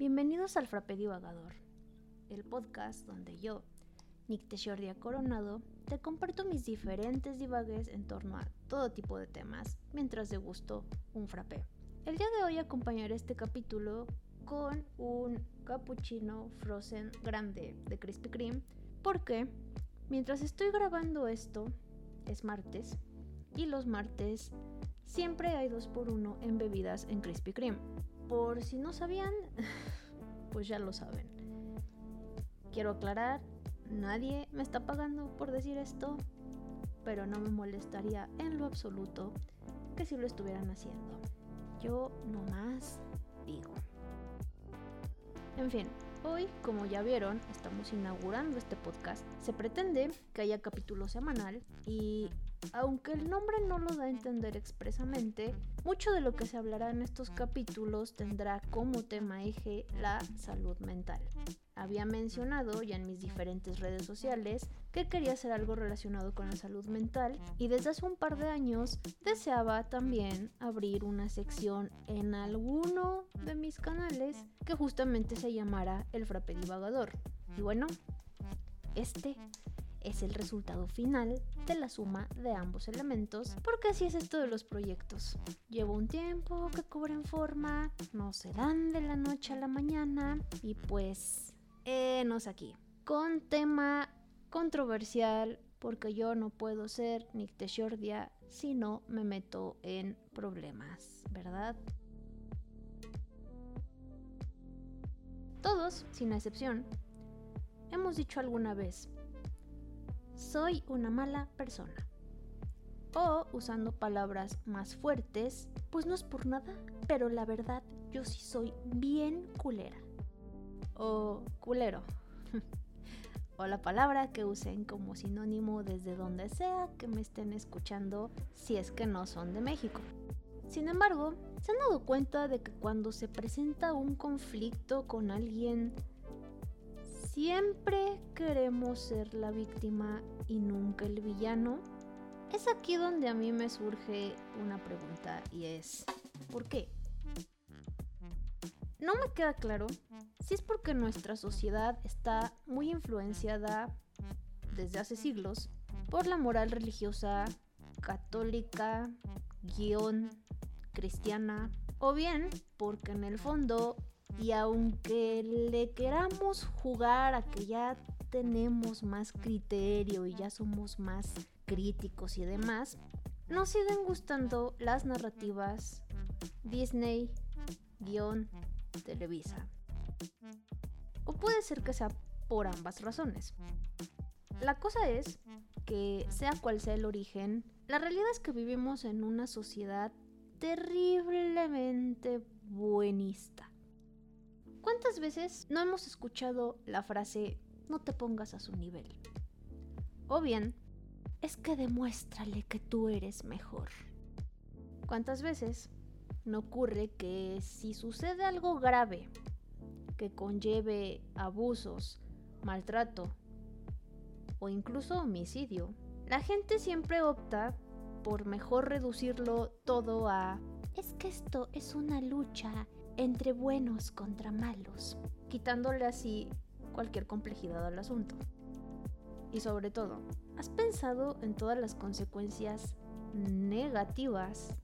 Bienvenidos al Frappé Divagador, el podcast donde yo, Nick Teixordia Coronado, te comparto mis diferentes divagues en torno a todo tipo de temas mientras degusto un frappé. El día de hoy acompañaré este capítulo con un cappuccino frozen grande de Krispy Kreme porque mientras estoy grabando esto es martes y los martes siempre hay dos por uno en bebidas en Krispy Kreme. Por si no sabían, pues ya lo saben. Quiero aclarar, nadie me está pagando por decir esto, pero no me molestaría en lo absoluto que si lo estuvieran haciendo. Yo nomás digo. En fin, hoy, como ya vieron, estamos inaugurando este podcast. Se pretende que haya capítulo semanal y aunque el nombre no lo da a entender expresamente, mucho de lo que se hablará en estos capítulos tendrá como tema eje la salud mental. Había mencionado ya en mis diferentes redes sociales que quería hacer algo relacionado con la salud mental y desde hace un par de años deseaba también abrir una sección en alguno de mis canales que justamente se llamara El Frappe Divagador. Y bueno, este es el resultado final de la suma de ambos elementos, porque así es esto de los proyectos. Lleva un tiempo que cobren forma, no se dan de la noche a la mañana y pues, enos aquí, con tema controversial porque yo no puedo ser Nick si no me meto en problemas, ¿verdad? Todos, sin excepción, hemos dicho alguna vez, soy una mala persona. O, usando palabras más fuertes, pues no es por nada, pero la verdad yo sí soy bien culera. O culero. o la palabra que usen como sinónimo desde donde sea que me estén escuchando si es que no son de México. Sin embargo, ¿se han dado cuenta de que cuando se presenta un conflicto con alguien siempre queremos ser la víctima y nunca el villano? Es aquí donde a mí me surge una pregunta y es, ¿por qué? No me queda claro si es porque nuestra sociedad está muy influenciada desde hace siglos por la moral religiosa católica, guion, cristiana, o bien porque en el fondo y aunque le queramos jugar a que ya tenemos más criterio y ya somos más críticos y demás, nos siguen gustando las narrativas Disney, guion, Televisa. O puede ser que sea por ambas razones. La cosa es que, sea cual sea el origen, la realidad es que vivimos en una sociedad terriblemente buenista. ¿Cuántas veces no hemos escuchado la frase no te pongas a su nivel? O bien, es que demuéstrale que tú eres mejor. ¿Cuántas veces no ocurre que si sucede algo grave que conlleve abusos, maltrato o incluso homicidio, la gente siempre opta por mejor reducirlo todo a es que esto es una lucha entre buenos contra malos, quitándole así cualquier complejidad al asunto. Y sobre todo, ¿has pensado en todas las consecuencias negativas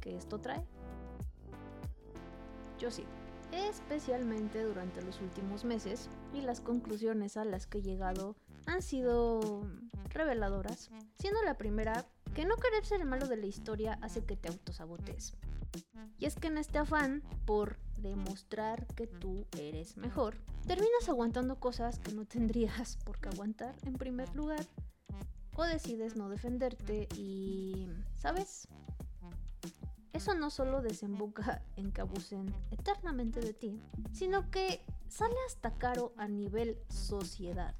que esto trae? Yo sí, especialmente durante los últimos meses, y las conclusiones a las que he llegado han sido reveladoras, siendo la primera que no querer ser el malo de la historia hace que te autosabotes. Y es que en este afán por demostrar que tú eres mejor, terminas aguantando cosas que no tendrías por qué aguantar en primer lugar. O decides no defenderte y... ¿Sabes? Eso no solo desemboca en que abusen eternamente de ti, sino que sale hasta caro a nivel sociedad.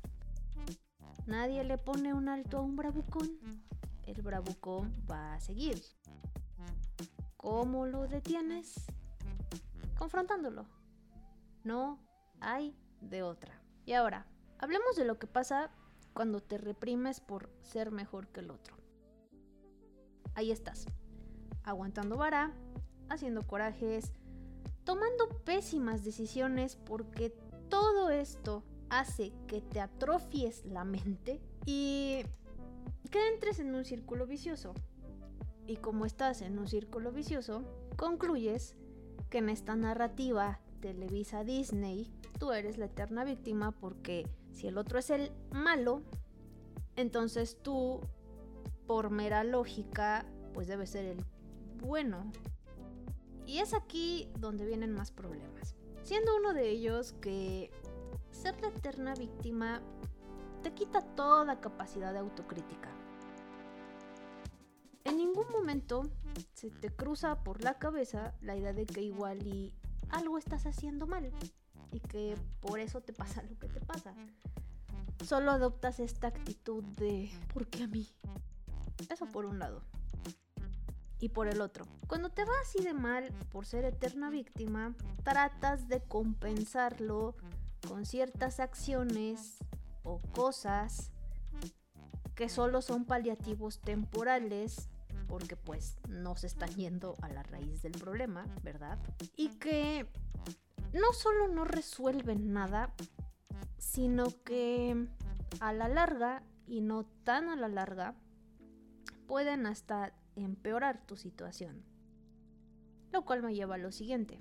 Nadie le pone un alto a un bravucón. El bravucón va a seguir. ¿Cómo lo detienes? Confrontándolo. No hay de otra. Y ahora, hablemos de lo que pasa cuando te reprimes por ser mejor que el otro. Ahí estás, aguantando vara, haciendo corajes, tomando pésimas decisiones porque todo esto hace que te atrofies la mente y que entres en un círculo vicioso. Y como estás en un círculo vicioso, concluyes que en esta narrativa Televisa Disney, tú eres la eterna víctima porque si el otro es el malo, entonces tú, por mera lógica, pues debe ser el bueno. Y es aquí donde vienen más problemas. Siendo uno de ellos que ser la eterna víctima te quita toda capacidad de autocrítica. En ningún momento se te cruza por la cabeza la idea de que igual y algo estás haciendo mal y que por eso te pasa lo que te pasa. Solo adoptas esta actitud de ¿por qué a mí? Eso por un lado. Y por el otro, cuando te va así de mal por ser eterna víctima, tratas de compensarlo con ciertas acciones o cosas que solo son paliativos temporales porque pues no se están yendo a la raíz del problema, ¿verdad? Y que no solo no resuelven nada, sino que a la larga y no tan a la larga pueden hasta empeorar tu situación. Lo cual me lleva a lo siguiente.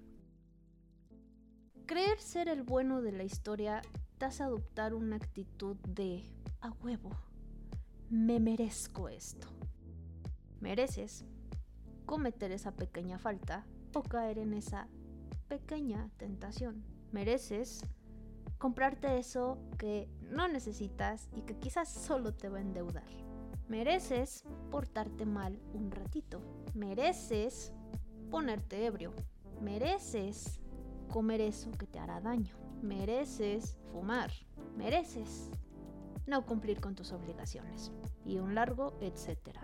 Creer ser el bueno de la historia te hace adoptar una actitud de a huevo, me merezco esto. Mereces cometer esa pequeña falta o caer en esa pequeña tentación. Mereces comprarte eso que no necesitas y que quizás solo te va a endeudar. Mereces portarte mal un ratito. Mereces ponerte ebrio. Mereces comer eso que te hará daño. Mereces fumar. Mereces no cumplir con tus obligaciones. Y un largo etcétera.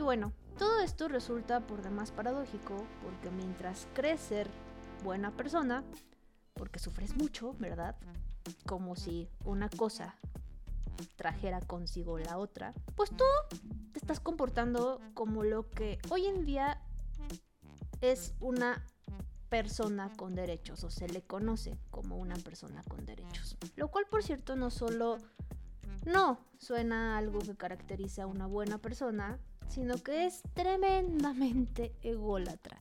Y bueno, todo esto resulta por demás paradójico porque mientras crees ser buena persona, porque sufres mucho, ¿verdad? Como si una cosa trajera consigo la otra, pues tú te estás comportando como lo que hoy en día es una persona con derechos o se le conoce como una persona con derechos. Lo cual, por cierto, no solo no suena algo que caracteriza a una buena persona, sino que es tremendamente ególatra.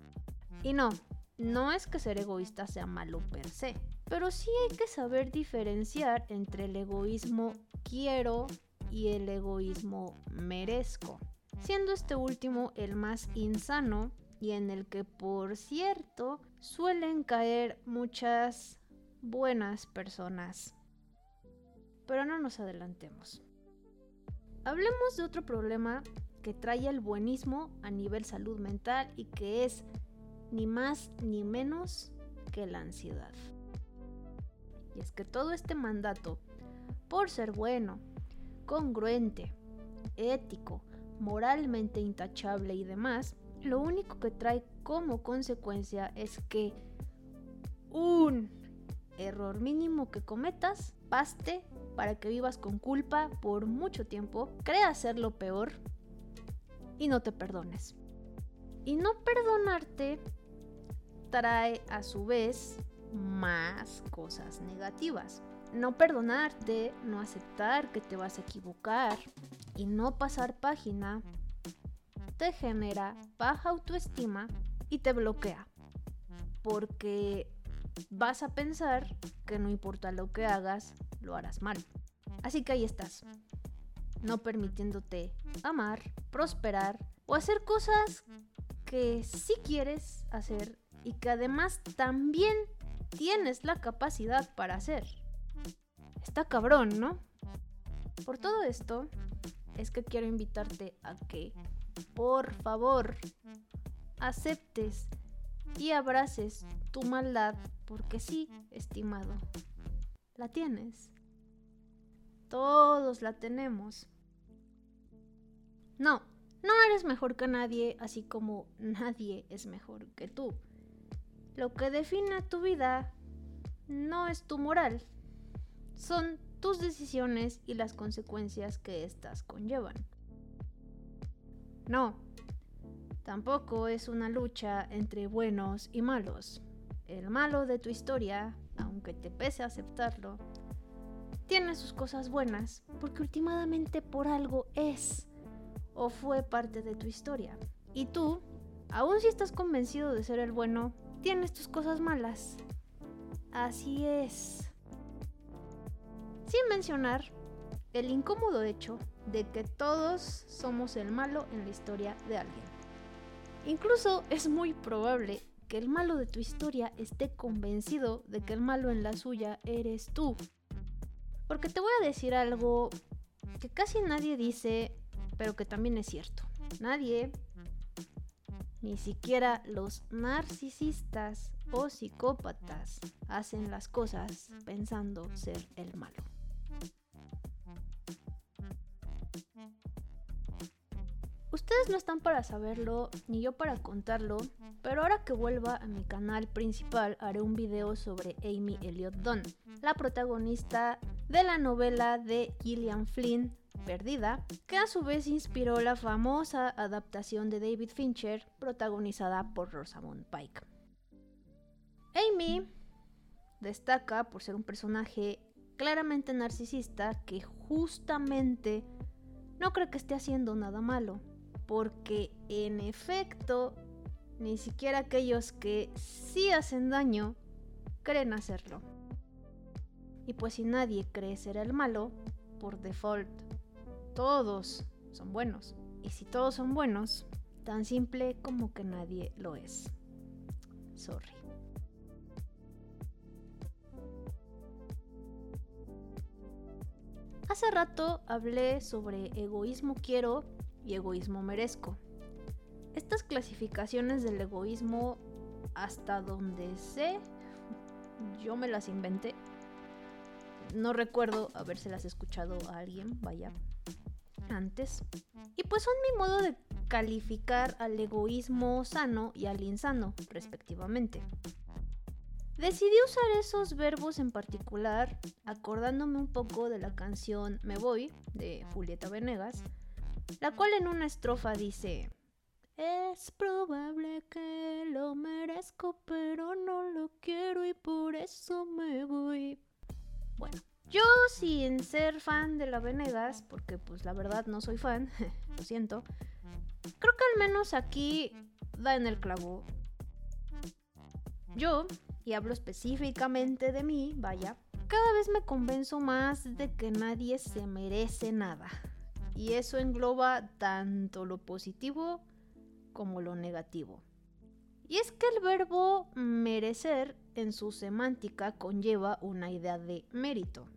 Y no, no es que ser egoísta sea malo per se, pero sí hay que saber diferenciar entre el egoísmo quiero y el egoísmo merezco, siendo este último el más insano y en el que por cierto suelen caer muchas buenas personas. Pero no nos adelantemos. Hablemos de otro problema que trae el buenismo a nivel salud mental y que es ni más ni menos que la ansiedad. Y es que todo este mandato, por ser bueno, congruente, ético, moralmente intachable y demás, lo único que trae como consecuencia es que un error mínimo que cometas baste para que vivas con culpa por mucho tiempo, creas ser lo peor y no te perdones. Y no perdonarte trae a su vez más cosas negativas. No perdonarte, no aceptar que te vas a equivocar y no pasar página te genera baja autoestima y te bloquea. Porque vas a pensar que no importa lo que hagas, lo harás mal. Así que ahí estás, no permitiéndote amar, prosperar o hacer cosas que sí quieres hacer y que además también tienes la capacidad para hacer. Está cabrón, ¿no? Por todo esto es que quiero invitarte a que, por favor, aceptes y abraces tu maldad porque sí, estimado, la tienes. Todos la tenemos. No, no eres mejor que nadie, así como nadie es mejor que tú. Lo que define tu vida no es tu moral, son tus decisiones y las consecuencias que éstas conllevan. No, Tampoco es una lucha entre buenos y malos. El malo de tu historia, aunque te pese aceptarlo, tiene sus cosas buenas porque últimamente por algo es o fue parte de tu historia. Y tú, aun si estás convencido de ser el bueno, tienes tus cosas malas. Así es. Sin mencionar el incómodo hecho de que todos somos el malo en la historia de alguien. Incluso es muy probable que el malo de tu historia esté convencido de que el malo en la suya eres tú. Porque te voy a decir algo que casi nadie dice, pero que también es cierto. Nadie, ni siquiera los narcisistas o psicópatas, hacen las cosas pensando ser el malo. Ustedes no están para saberlo, ni yo para contarlo, pero ahora que vuelva a mi canal principal haré un video sobre Amy Elliott Dunn, la protagonista de la novela de Gillian Flynn, Perdida, que a su vez inspiró la famosa adaptación de David Fincher protagonizada por Rosamund Pike. Amy destaca por ser un personaje claramente narcisista que justamente no cree que esté haciendo nada malo, porque en efecto, ni siquiera aquellos que sí hacen daño creen hacerlo. Y pues si nadie cree ser el malo, por default, todos son buenos. Y si todos son buenos, tan simple como que nadie lo es. Sorry. Hace rato hablé sobre egoísmo quiero y egoísmo merezco. Estas clasificaciones del egoísmo, hasta donde sé, yo me las inventé. No recuerdo habérselas escuchado a alguien, vaya, antes. Y pues son mi modo de calificar al egoísmo sano y al insano, respectivamente. Decidí usar esos verbos en particular, acordándome un poco de la canción Me Voy de Julieta Venegas, la cual en una estrofa dice, es probable que lo merezco, pero no lo quiero y por eso me voy. Bueno, yo sin ser fan de la Venegas, porque pues la verdad no soy fan, lo siento, creo que al menos aquí da en el clavo. Yo, y hablo específicamente de mí, vaya, cada vez me convenzo más de que nadie se merece nada. Y eso engloba tanto lo positivo como lo negativo. Y es que el verbo merecer en su semántica conlleva una idea de mérito,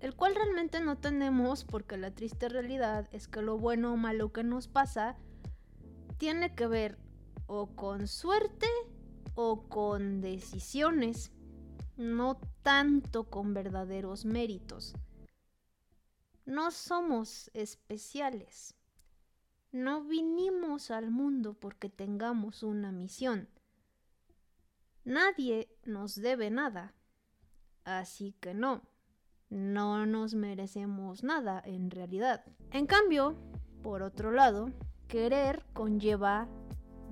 el cual realmente no tenemos porque la triste realidad es que lo bueno o malo que nos pasa tiene que ver o con suerte o con decisiones, no tanto con verdaderos méritos. No somos especiales. No vinimos al mundo porque tengamos una misión. Nadie nos debe nada. Así que no, no nos merecemos nada en realidad. En cambio, por otro lado, querer conlleva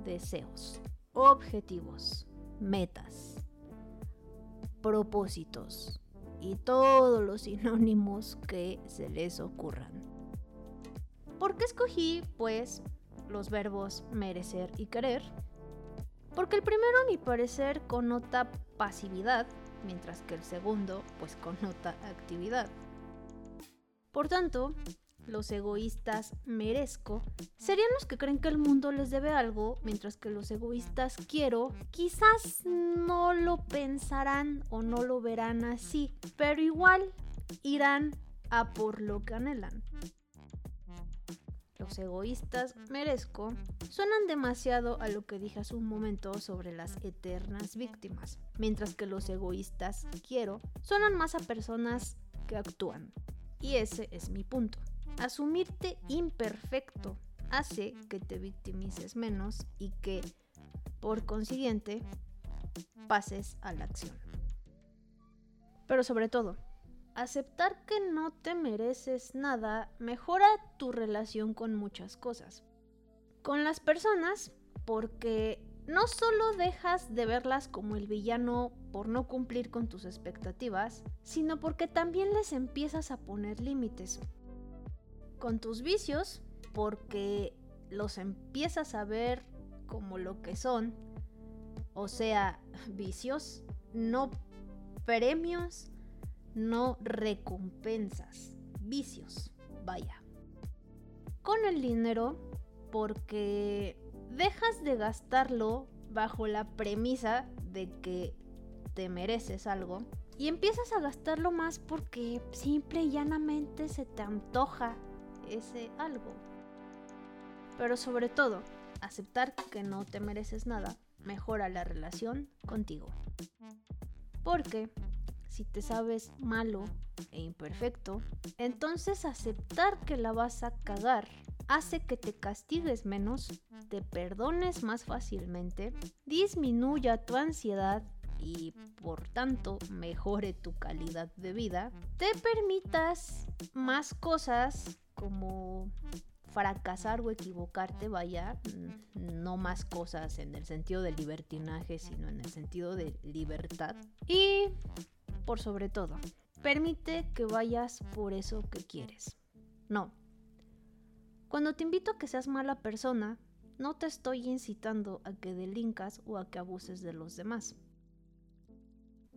deseos, objetivos, metas, propósitos, y todos los sinónimos que se les ocurran. ¿Por qué escogí, pues, los verbos merecer y querer? Porque el primero, a mi parecer, connota pasividad, mientras que el segundo, pues, connota actividad. Por tanto, los egoístas merezco, serían los que creen que el mundo les debe algo, mientras que los egoístas quiero quizás no lo pensarán o no lo verán así, pero igual irán a por lo que anhelan. Los egoístas merezco suenan demasiado a lo que dije hace un momento sobre las eternas víctimas, mientras que los egoístas quiero suenan más a personas que actúan. Y ese es mi punto. Asumirte imperfecto hace que te victimices menos y que, por consiguiente, pases a la acción. Pero sobre todo, aceptar que no te mereces nada mejora tu relación con muchas cosas. Con las personas, porque no solo dejas de verlas como el villano por no cumplir con tus expectativas, sino porque también les empiezas a poner límites. Con tus vicios, porque los empiezas a ver como lo que son, o sea, vicios, no premios, no recompensas, vicios, vaya. Con el dinero, porque dejas de gastarlo bajo la premisa de que te mereces algo y empiezas a gastarlo más porque simple y llanamente se te antoja ese algo. Pero sobre todo, aceptar que no te mereces nada mejora la relación contigo. Porque si te sabes malo e imperfecto, entonces aceptar que la vas a cagar hace que te castigues menos, te perdones más fácilmente, disminuya tu ansiedad y por tanto mejore tu calidad de vida, te permitas más cosas como fracasar o equivocarte, vaya, no más cosas en el sentido de libertinaje, sino en el sentido de libertad. Y por sobre todo, permite que vayas por eso que quieres. No, cuando te invito a que seas mala persona, no te estoy incitando a que delincas o a que abuses de los demás.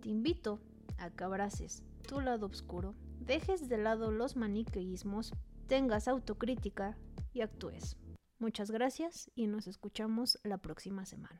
Te invito a que abraces tu lado oscuro, dejes de lado los maniqueísmos, tengas autocrítica y actúes. Muchas gracias y nos escuchamos la próxima semana.